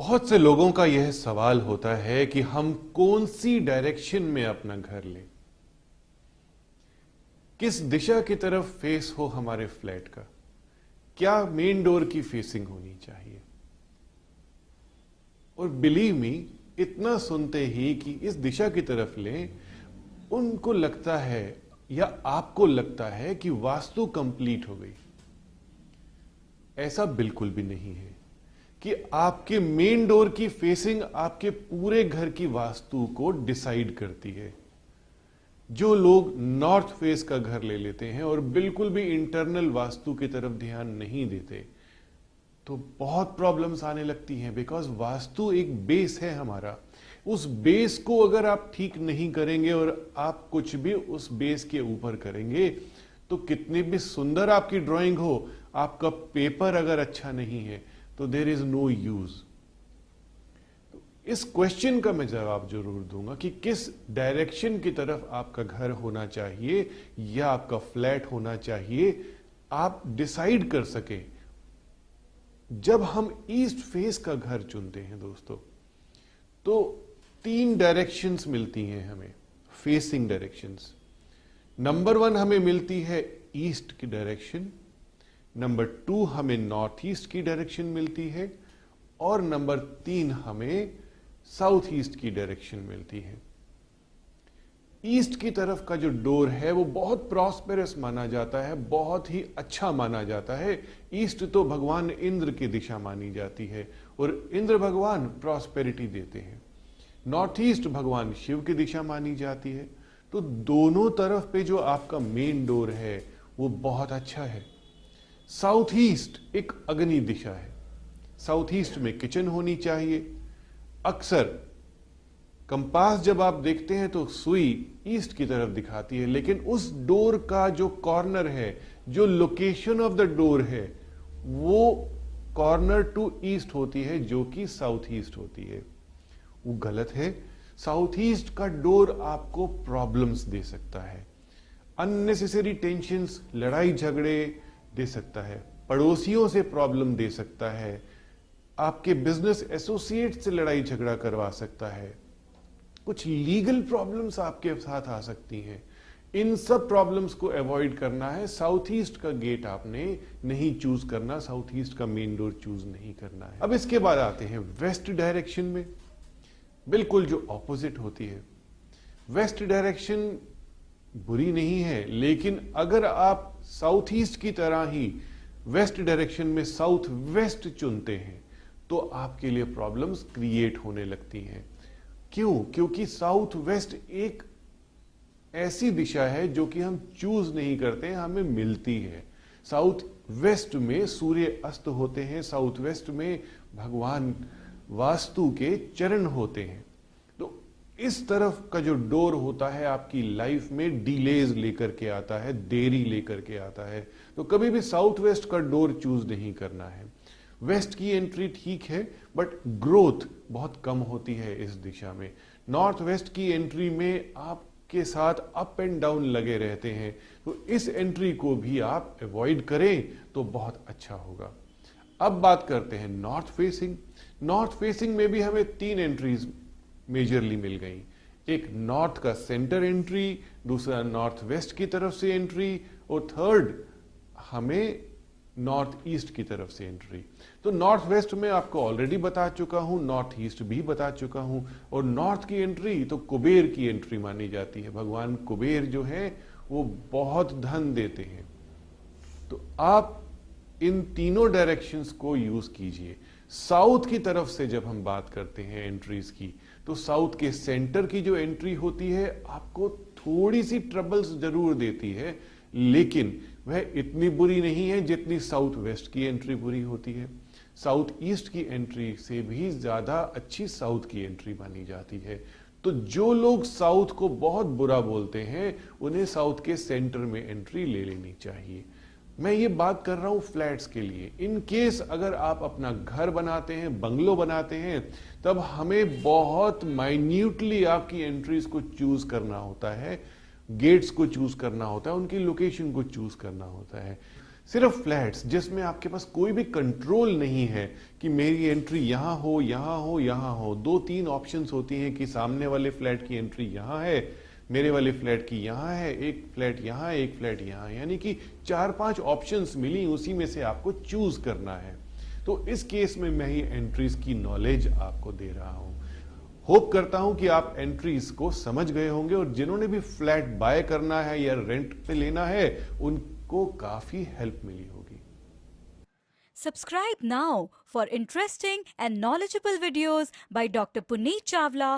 बहुत से लोगों का यह सवाल होता है कि हम कौन सी डायरेक्शन में अपना घर लें? किस दिशा की तरफ़ फेस हो हमारे फ्लैट का? क्या मेन डोर की फेसिंग होनी चाहिए? और बिलीव मी, इतना सुनते ही कि इस दिशा की तरफ़ लें, उनको लगता है या आपको लगता है कि वास्तु कंप्लीट हो गई। ऐसा बिल्कुल भी नहीं है। कि आपके मेन डोर की फेसिंग आपके पूरे घर की वास्तु को डिसाइड करती है। जो लोग नॉर्थ फेस का घर ले लेते हैं और बिल्कुल भी इंटरनल वास्तु की तरफ़ ध्यान नहीं देते तो बहुत प्रॉब्लम्स आने लगती हैं बिकॉज़ वास्तु एक बेस है हमारा। उस बेस को अगर आप ठीक नहीं करेंगे और आप कुछ भी उस बेस के ऊपर करेंगे तो कितनी भी सुंदर आपकी ड्राइंग हो, आपका पेपर अगर अच्छा नहीं है तो देर इज़ नो यूज़ इस क्वेश्चन का मैं जवाब ज़रूर दूँगा कि किस डायरेक्शन की तरफ़ आपका घर होना चाहिए या आपका फ्लैट होना चाहिए, आप डिसाइड कर सके। जब हम ईस्ट फेस का घर चुनते हैं दोस्तों तो तीन डायरेक्शंस मिलती हैं हमें फेसिंग डायरेक्शंस नंबर वन हमें मिलती है ईस्ट की डायरेक्शन नंबर टू हमें नॉर्थ ईस्ट की डायरेक्शन मिलती है और नंबर तीन हमें साउथ ईस्ट की डायरेक्शन मिलती है। ईस्ट की तरफ़ का जो डोर है वो बहुत प्रॉस्पेरस माना जाता है, बहुत ही अच्छा माना जाता है। ईस्ट तो भगवान इंद्र की दिशा मानी जाती है और इंद्र भगवान प्रॉस्पेरिटी देते हैं। नॉर्थ ईस्ट भगवान शिव की दिशा मानी जाती है। तो दोनों तरफ़ पे जो आपका मेन डोर है वो बहुत अच्छा है। साउथ ईस्ट एक अग्नि दिशा है। साउथ ईस्ट में किचन होनी चाहिए। अक्सर कंपास जब आप देखते हैं तो सुई ईस्ट की तरफ़ दिखाती है, लेकिन उस डोर का जो कॉर्नर है, जो लोकेशन ऑफ़ द डोर है, वो कॉर्नर टू ईस्ट होती है, जो कि साउथ ईस्ट होती है। वो गलत है। साउथ ईस्ट का डोर आपको प्रॉब्लम्स दे सकता है। अननेसेसरी टेंशन लड़ाई झगड़े दे सकता है, पड़ोसियों से प्रॉब्लम दे सकता है, आपके बिज़नेस एसोसिएट से लड़ाई झगड़ा करवा सकता है। कुछ लीगल प्रॉब्लम्स आपके साथ आ सकती हैं। इन सब प्रॉब्लम्स को अवॉइड करना है। साउथ ईस्ट का गेट आपने नहीं चूज़ करना साउथ ईस्ट का मेन डोर चूज़ नहीं करना है। अब इसके बाद आते हैं वेस्ट डायरेक्शन में। बिल्कुल जो ऑपोजिट होती है। वेस्ट डायरेक्शन बुरी नहीं है, लेकिन अगर आप साउथ ईस्ट की तरह ही वेस्ट डायरेक्शन में साउथ वेस्ट चुनते हैं तो आपके लिए प्रॉब्लम्स क्रिएट होने लगती हैं। क्यों? क्योंकि साउथ वेस्ट एक ऐसी दिशा है जो कि हम चूज़ नहीं करते, हमें मिलती है। साउथ वेस्ट में सूर्य अस्त होते हैं साउथ वेस्ट में भगवान वास्तु के चरण होते हैं। इस तरफ़ का जो डोर होता है, आपकी लाइफ में डिलेज लेकर के आता है, देरी लेकर के आता है। तो कभी भी साउथ वेस्ट का डोर चूज़ नहीं करना है। वेस्ट की एंट्री ठीक है, बट ग्रोथ बहुत कम होती है इस दिशा में। नॉर्थ वेस्ट की एंट्री में आपके साथ अप एंड डाउन लगे रहते हैं। तो इस एंट्री को भी आप अवॉइड करें तो बहुत अच्छा होगा। अब बात करते हैं नॉर्थ फेसिंग। नॉर्थ फेसिंग में भी हमें तीन एंट्रीज मेजरली मिल गई। एक नॉर्थ का सेंटर एंट्री दूसरा नॉर्थ वेस्ट की तरफ़ से एंट्री और थर्ड हमें नॉर्थ ईस्ट की तरफ़ से एंट्री तो नॉर्थ वेस्ट में आपको ऑलरेडी बता चुका हूँ नॉर्थ ईस्ट भी बता चुका हूँ, और नॉर्थ की एंट्री तो कुबेर की एंट्री मानी जाती है। भगवान कुबेर जो है, वो बहुत धन देते हैं। तो आप इन तीनों डायरेक्शंस को यूज़ कीजिए। साउथ की तरफ़ से जब हम बात करते हैं एंट्रीज की तो साउथ के सेंटर की जो एंट्री होती है, आपको थोड़ी सी ट्रबल्स ज़रूर देती है, लेकिन वह इतनी बुरी नहीं है जितनी साउथ वेस्ट की एंट्री बुरी होती है। साउथ ईस्ट की एंट्री से भी ज़्यादा अच्छी साउथ की एंट्री मानी जाती है। तो जो लोग साउथ को बहुत बुरा बोलते हैं, उन्हें साउथ के सेंटर में एंट्री ले लेनी चाहिए। मैं ये बात कर रहा हूँ फ्लैट्स के लिए। इन केस अगर आप अपना घर बनाते हैं, बंगलो बनाते हैं, तब हमें बहुत माइन्यूटली आपकी एंट्रीज को चूज़ करना होता है गेट्स को चूज़ करना होता है, उनकी लोकेशन को चूज़ करना होता है। सिर्फ़ फ्लैट्स, जिसमें आपके पास कोई भी कंट्रोल नहीं है कि मेरी एंट्री यहाँ हो यहाँ हो यहाँ हो। दो तीन ऑप्शंस होती हैं कि सामने वाले फ्लैट की एंट्री यहाँ है मेरे वाले फ्लैट की यहाँ है, एक फ्लैट यहाँ, एक फ्लैट यहाँ। यानी कि चार पाँच ऑप्शंस मिली, उसी में से आपको चूज़ करना है। तो इस केस में मैं ही एंट्रीज की नॉलेज आपको दे रहा हूँ। होप करता हूँ कि आप एंट्रीज को समझ गए होंगे और जिन्होंने भी फ्लैट बाय करना है या रेंट पे लेना है, उनको काफ़ी हेल्प मिली होगी। Subscribe now for interesting and knowledgeable videos by Dr. Puneet Chawla